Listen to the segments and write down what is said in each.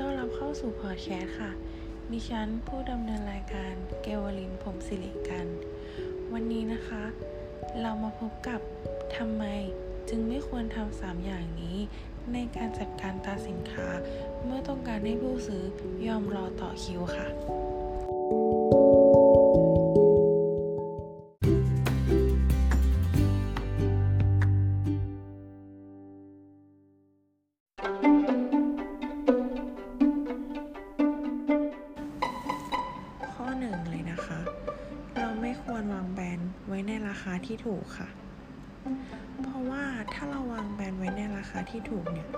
ต้อนรับเข้าสู่พอดแคสต์ค่ะ ดิฉันผู้ดำเนินรายการเกวลินผมสิริกัน วันนี้นะคะ เรามาพบกับทำไมจึงไม่ควรทำสามอย่างนี้ ในการจัดการตาสินค้า เมื่อต้องการให้ผู้ซื้อยอมรอต่อคิวค่ะาคาที่ถูกค่ะ เพราะว่าถ้าเราวางแบรนด์ไว้ในราคาที่ถูกเนี่ย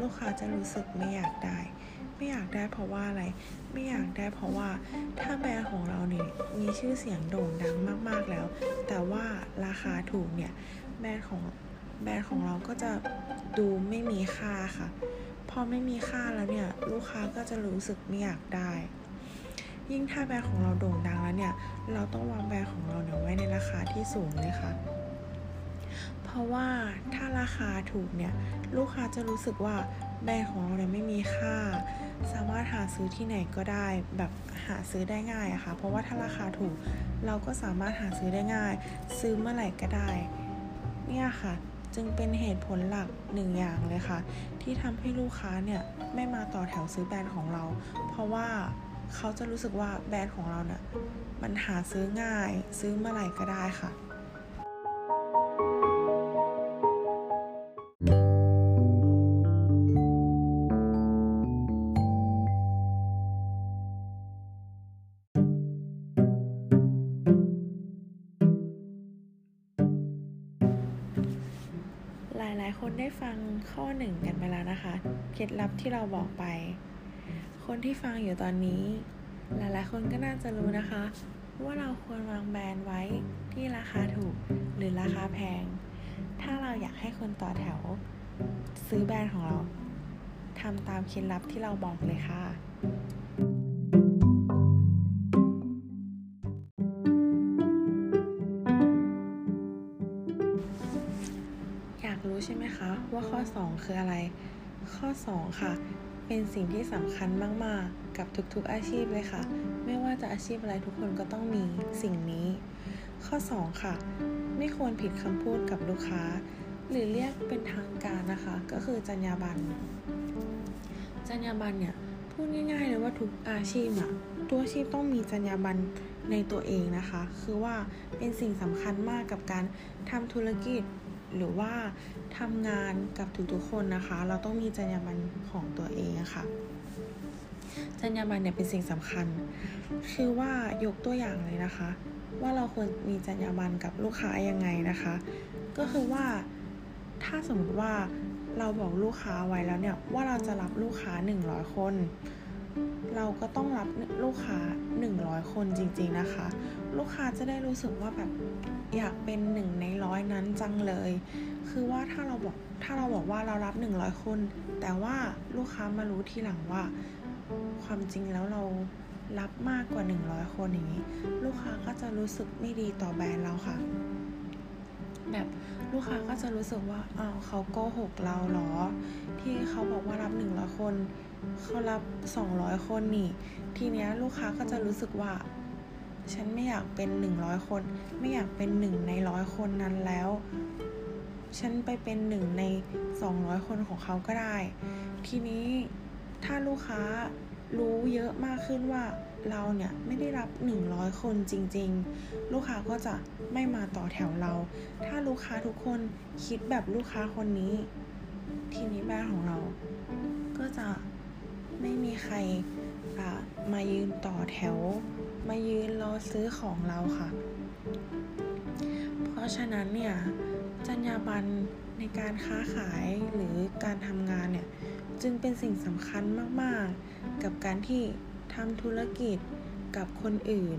ลูกค้าจะรู้สึกไม่อยากได้ ไม่อยากได้เพราะว่าอะไร ไม่อยากได้เพราะว่าถ้าแบรนด์ของเราเนี่ยมีชื่อเสียงโด่งดังมาก ๆแล้ว แต่ว่าราคาถูกเนี่ยแบรนด์ของแบรนด์ของเราก็จะดูไม่มีค่าค่ะ พอไม่มีค่าแล้วเนี่ย ลูกค้าก็จะรู้สึกไม่อยากได้ ยิ่งถ้าแบรนด์ของเราโด่งดังแล้วเนี่ย เราต้องวางแบรนด์ของเราเนี่ยไว้ในราคาที่สูงเลยค่ะ เพราะว่าถ้าราคาถูกเนี่ย ลูกค้าจะรู้สึกว่าแบรนด์ของเราเนี่ยไม่มีค่า สามารถหาซื้อที่ไหนก็ได้แบบหาซื้อได้ง่ายอะค่ะ เพราะว่าถ้าราคาถูกเราก็สามารถหาซื้อได้ง่าย ซื้อเมื่อไหร่ก็ได้ เนี่ยค่ะจึงเป็นเหตุผลหลักหนึ่งอย่างเลยค่ะ ที่ทำให้ลูกค้าเนี่ยไม่มาต่อแถวซื้อแบรนด์ของเรา เพราะว่า เขาจะรู้สึกว่าแบรนด์ของเราเนี่ยมันหาซื้อง่ายซื้อเมื่อไหร่ก็ได้ค่ะ หลายๆ คนได้ฟังข้อหนึ่งกันไปแล้วนะคะ เคล็ดลับที่เราบอกไป คนที่ฟังอยู่ตอนนี้ หลายๆ คนก็น่าจะรู้นะคะ ว่าเราควรวางแบรนด์ไว้ที่ราคาถูกหรือราคาแพง ถ้าเราอยากให้คนต่อแถว ซื้อแบรนด์ของเราทำตามเคล็ดลับที่เราบอกเลยค่ะอยากรู้ใช่ไหมคะ ว่าข้อ 2 คืออะไร ข้อ 2 ค่ะ เป็นสิ่งที่สำคัญมาก ๆ กับทุกๆอาชีพเลยค่ะ ไม่ว่าจะอาชีพอะไรทุกคนก็ต้องมีสิ่งนี้ ข้อ 2 ค่ะ ไม่ควรผิดคำพูดกับลูกค้า หรือเรียกเป็นทางการนะคะ ก็คือจรรยาบรรณจรรยาบรรณเนี่ยพูดง่ายๆเลยว่าทุกอาชีพอะทุกอาชีพต้องมีจรรยาบรรณในตัวเองนะคะ คือว่าเป็นสิ่งสำคัญมากกับการทำธุรกิจ หรือว่าทำงานกับทุกๆคนนะคะ เราต้องมีจรรยาบรรณของตัวเองะค่ะจรรยาบรรณเนี่ยเป็นสิ่งสำคัญ คือว่ายกตัวอย่างเลยนะคะ ว่าเราควรมีจรรยาบรรณกับลูกค้ายังไงนะคะ ก็คือว่าถ้าสมมติว่าเราบอกลูกค้าไว้แล้วเนี่ยว่าเราจะรับลูกค้า 100 คน เราก็ต้องรับลูกค้า 100 คนจริง ๆนะคะ ลูกค้าจะได้รู้สึกว่าแบบอยากเป็นหนึ่งในร้อยนั้นจังเลย คือว่าถ้าเราบอกถ้าเราบอกว่าเรารับ 100 คน แต่ว่าลูกค้ามารู้ทีหลังว่า ความจริงแล้วเรารับมากกว่า 100 คนอย่างนี้ ลูกค้าก็จะรู้สึกไม่ดีต่อแบรนด์เราค่ะ แบบลูกค้าก็จะรู้สึกว่าอ้าวเขาโกหกเราเหรอ ที่เขาบอกว่ารับ 100 คน เขารับ 200 คนนี่ ทีเนี้ยลูกค้าก็จะรู้สึกว่า ฉันไม่อยากเป็น100คน ไม่อยากเป็นหนึ่งในร้อยคนนั้นแล้ว ฉันไปเป็นหนึ่งใน200คนของเขาก็ได้ ทีนี้ถ้าลูกค้ารู้เยอะมากขึ้นว่าเราเนี่ยไม่ได้รับ 100 คนจริง ๆ ลูกค้าก็จะไม่มาต่อแถวเรา ถ้าลูกค้าทุกคนคิดแบบลูกค้าคนนี้ ทีนี้แบรนด์ของเรา ก็จะไม่มีใครมายืนต่อแถว มายืนรอซื้อของเราค่ะ เพราะฉะนั้นเนี่ยจรรยาบรรณในการค้าขายหรือการทำงานเนี่ยจึงเป็นสิ่งสำคัญมากๆ กับการที่ทำธุรกิจกับคนอื่น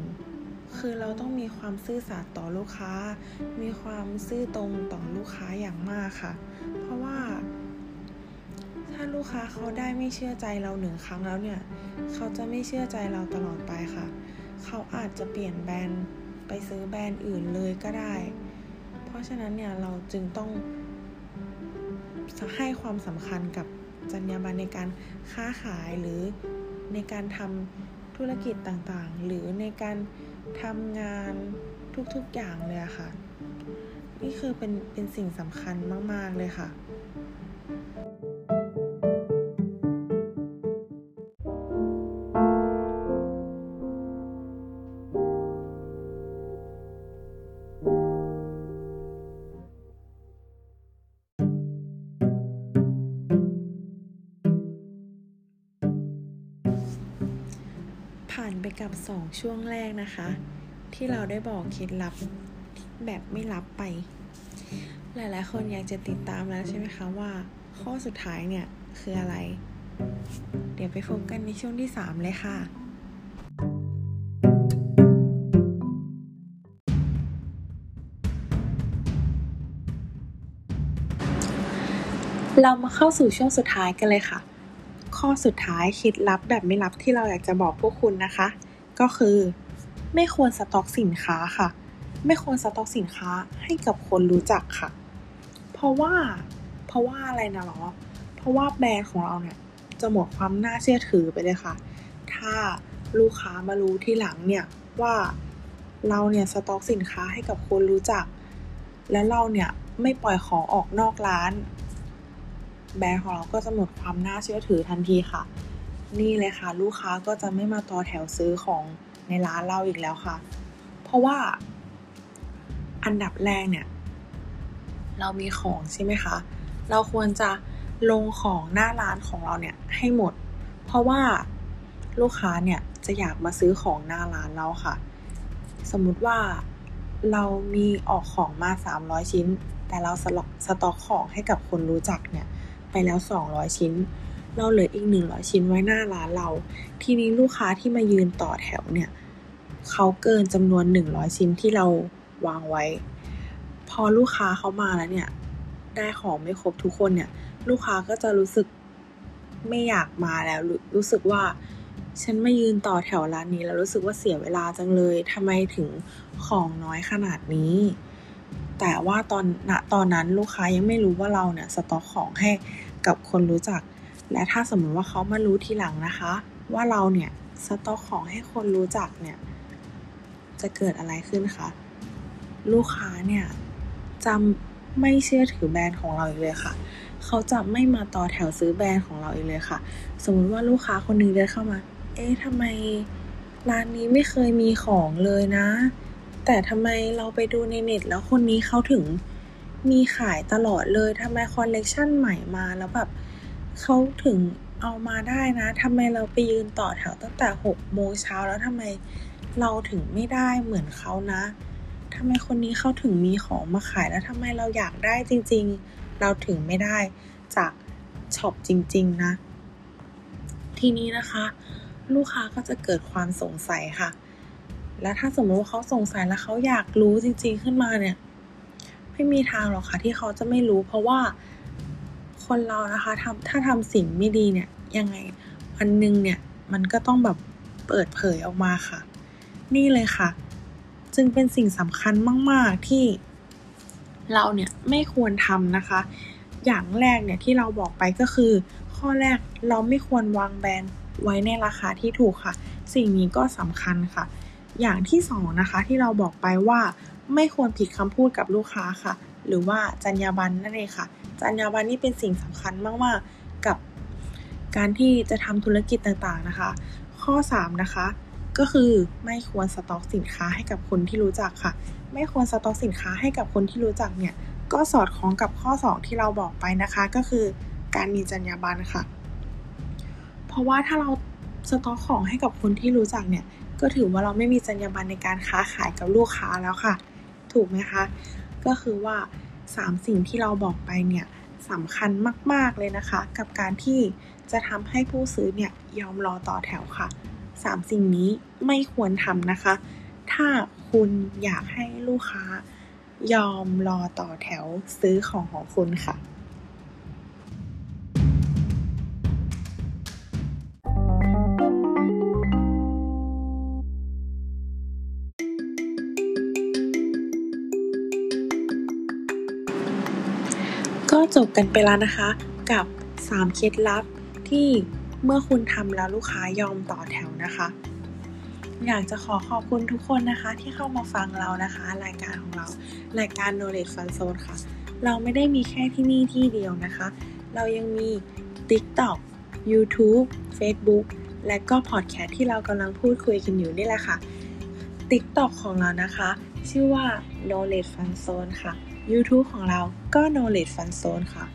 คือเราต้องมีความซื่อสัตย์ต่อลูกค้า มีความซื่อตรงต่อลูกค้าอย่างมากค่ะ เพราะว่า ถ้าลูกค้าเขาได้ไม่เชื่อใจเราหนึ่งครั้งแล้วเนี่ย เขาจะไม่เชื่อใจเราตลอดไปค่ะ จจะเปลี่ยนแบรนด์ไปซื้อแบรนด์อื่นเลยก็ได้ เพราะฉะนั้นเนี่ยเราจึงต้องให้ความสำคัญกับจรรยาบรรณในการค้าขายหรือในการทำธุรกิจต่างๆ หรือในการทำงานทุกๆอย่างเลยค่ะ นี่คือเป็นเป็นสิ่งสำคัญมาก ๆ เลยค่ะ ผ่านไปกับสองช่วงแรกนะคะ ที่เราได้บอกเคล็ดลับแบบไม่ลับไป หลายๆ คนอยากจะติดตามแล้วใช่ไหมคะว่าข้อสุดท้ายเนี่ยคืออะไร เดี๋ยวไปพบกันในช่วงที่ 3 เลยค่ะ เรามาเข้าสู่ช่วงสุดท้ายกันเลยค่ะ ข้อสุดท้ายคิดลับแบบไม่ลับที่เราอยากจะบอกพวกคุณนะคะ ก็คือ ไม่ควรสต็อกสินค้าค่ะ ไม่ควรสต็อกสินค้าให้กับคนรู้จักค่ะ เพราะว่าเพราะว่าอะไรนะหรอ เพราะว่าแบรนด์ของเราเนี่ยจะหมดความน่าเชื่อถือไปเลยค่ะ ถ้าลูกค้ามารู้ที่หลังเนี่ยว่าเราเนี่ยสต็อกสินค้าให้กับคนรู้จัก แล้วเราเนี่ยไม่ปล่อยของออกนอกร้าน แบรนด์ของเราก็จะหมดความน่าเชื่อถือทันทีค่ะ นี่เลยค่ะ ลูกค้าก็จะไม่มาต่อแถวซื้อของในร้านเราอีกแล้วค่ะ เพราะว่าอันดับแรกเนี่ย เรามีของใช่ไหมคะ เราควรจะลงของหน้าร้านของเราเนี่ยให้หมด เพราะว่าลูกค้าเนี่ยจะอยากมาซื้อของหน้าร้านเราค่ะ สมมุติว่าเรามีออกของมา 300 ชิ้น แต่เราสล็อกสต็อกของให้กับคนรู้จักเนี่ย ไปแล้ว 200 ชิ้น เราเหลืออีก 100 ชิ้นไว้หน้าร้านเรา ทีนี้ลูกค้าที่มายืนต่อแถวเนี่ยเขาเกินจำนวน 100 ชิ้นที่เราวางไว้ พอลูกค้าเขามาแล้วเนี่ย ได้ของไม่ครบทุกคนเนี่ย ลูกค้าก็จะรู้สึกไม่อยากมาแล้วรู้รู้สึกว่า ฉันไมายืนต่อแถวร้านนี้แล้วรู้สึกว่าเสียเวลาจังเลยทำไมถึงของน้อยขนาดนี้ แต่ว่าตอนณตอนนั้นลูกค้ายังไม่รู้ว่าเราเนี่ยสต็อกของให้กับคนรู้จัก และถ้าสมมติว่าเขามารู้ทีหลังนะคะ ว่าเราเนี่ยสต็อกของให้คนรู้จักเนี่ยจะเกิดอะไรขึ้นคะลูกค้าเนี่ยจะไม่เชื่อถือแบรนด์ของเราอีกเลยค่ะ เขาจะไม่มาต่อแถวซื้อแบรนด์ของเราอีกเลยค่ะ สมมติว่าลูกค้าคนหนึงเดินเข้ามา เอ๊ะทำไมร้านนี้ไม่เคยมีของเลยนะ แต่ทำไมเราไปดูในเน็ตแล้วคนนี้เขาถึงมีขายตลอดเลยทำไมคอลเลกชันใหม่มาแล้วแบบเขาถึงเอามาได้นะทำไมเราไปยืนต่อแถวตั้งแต่หกโมงเช้าแล้วทำไมเราถึงไม่ได้เหมือนเขานะทำไมคนนี้เขาถึงมีของมาขายแล้วทำไมเราอยากได้จริง ๆ เราถึงไม่ได้จากช็อปจริง ๆ นะ ทีนี้นะคะ ลูกค้าก็จะเกิดความสงสัยค่ะ แล้วถ้าสมมติว่าเขาสงสัยแล้วเขาอยากรู้จริง ๆขึ้นมาเนี่ย ไม่มีทางหรอกค่ะที่เขาจะไม่รู้ เพราะว่าคนเรานะคะทำถ้าทำสิ่งไม่ดีเนี่ย ยังไงวันหนึ่งเนี่ย มันก็ต้องแบบเปิดเผยออกมาค่ะ นี่เลยค่ะ จึงเป็นสิ่งสำคัญมาก ๆ ที่ เราเนี่ยไม่ควรทำนะคะ อย่างแรกเนี่ยที่เราบอกไปก็คือ ข้อแรกเราไม่ควรวางแบรนด์ไว้ในราคาที่ถูกค่ะ สิ่งนี้ก็สำคัญค่ะ อย่างที่สองนะคะที่เราบอกไปว่าไม่ควรผิดคำพูดกับลูกค้าค่ะ หรือว่าจรรยาบรรณนั่นเองค่ะ จรรยาบรรณนี่เป็นสิ่งสำคัญมากๆกับการที่จะทำธุรกิจต่างๆนะคะ ข้อสามนะคะ ก็คือไม่ควรสต็อกสินค้าให้กับคนที่รู้จักค่ะ ไม่ควรสต็อกสินค้าให้กับคนที่รู้จักเนี่ยก็สอดคล้องกับข้อ 2 ที่เราบอกไปนะคะ ก็คือการมีจรรยาบรรณค่ะ เพราะว่าถ้าเราสต็อกของให้กับคนที่รู้จักเนี่ย ก็ถือว่าเราไม่มีจรรยาบรรณในการค้าขายกับลูกค้าแล้วค่ะ ถูกไหมคะ ก็คือว่า 3 สิ่งที่เราบอกไปเนี่ยสำคัญมาก ๆ เลยนะคะ กับการที่จะทำให้ผู้ซื้อเนี่ยยอมรอต่อแถวค่ะ 3 สิ่งนี้ไม่ควรทำนะคะ ถ้าคุณอยากให้ลูกค้ายอมรอต่อแถวซื้อของของคุณค่ะ ก็จบกันไปแล้วนะคะ กับ 3 เคล็ดลับที่เมื่อคุณทำแล้วลูกค้ายอมต่อแถวนะคะ อยากจะขอขอบคุณทุกคนนะคะ ที่เข้ามาฟังเรานะคะ รายการของเรา รายการ Knowledge Fun Zone ค่ะ เราไม่ได้มีแค่ที่นี่ที่เดียวนะคะ เรายังมี TikTok YouTube Facebook และก็พอดแคสต์ที่เรากำลังพูดคุยกันอยู่นี่แหละค่ะ TikTok ของเรานะคะ ชื่อว่า Knowledge Fun Zone ค่ะ YouTube ของเราก็ Knowledge Fun Zone ค่ะ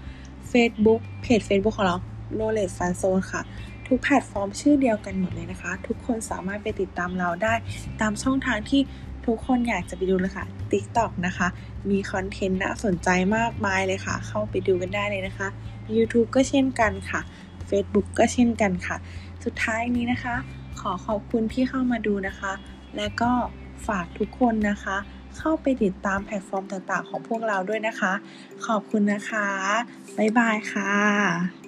Facebook เพจ Facebook ของเรา Knowledge Fun Zone ค่ะ ทุกแพลตฟอร์มชื่อเดียวกันหมดเลยนะคะ ทุกคนสามารถไปติดตามเราได้ตามช่องทางที่ทุกคนอยากจะไปดูเลยค่ะ TikTok นะคะ มีคอนเทนต์น่าสนใจมากมายเลยค่ะ เข้าไปดูกันได้เลยนะคะ YouTube ก็เช่นกันค่ะ Facebook ก็เช่นกันค่ะ สุดท้ายนี้นะคะ ขอขอบคุณที่เข้ามาดูนะคะ และก็ฝากทุกคนนะคะ เข้าไปติดตามแพลตฟอร์มต่างๆ ของพวกเราด้วยนะคะ ขอบคุณนะคะ บ๊ายบายค่ะ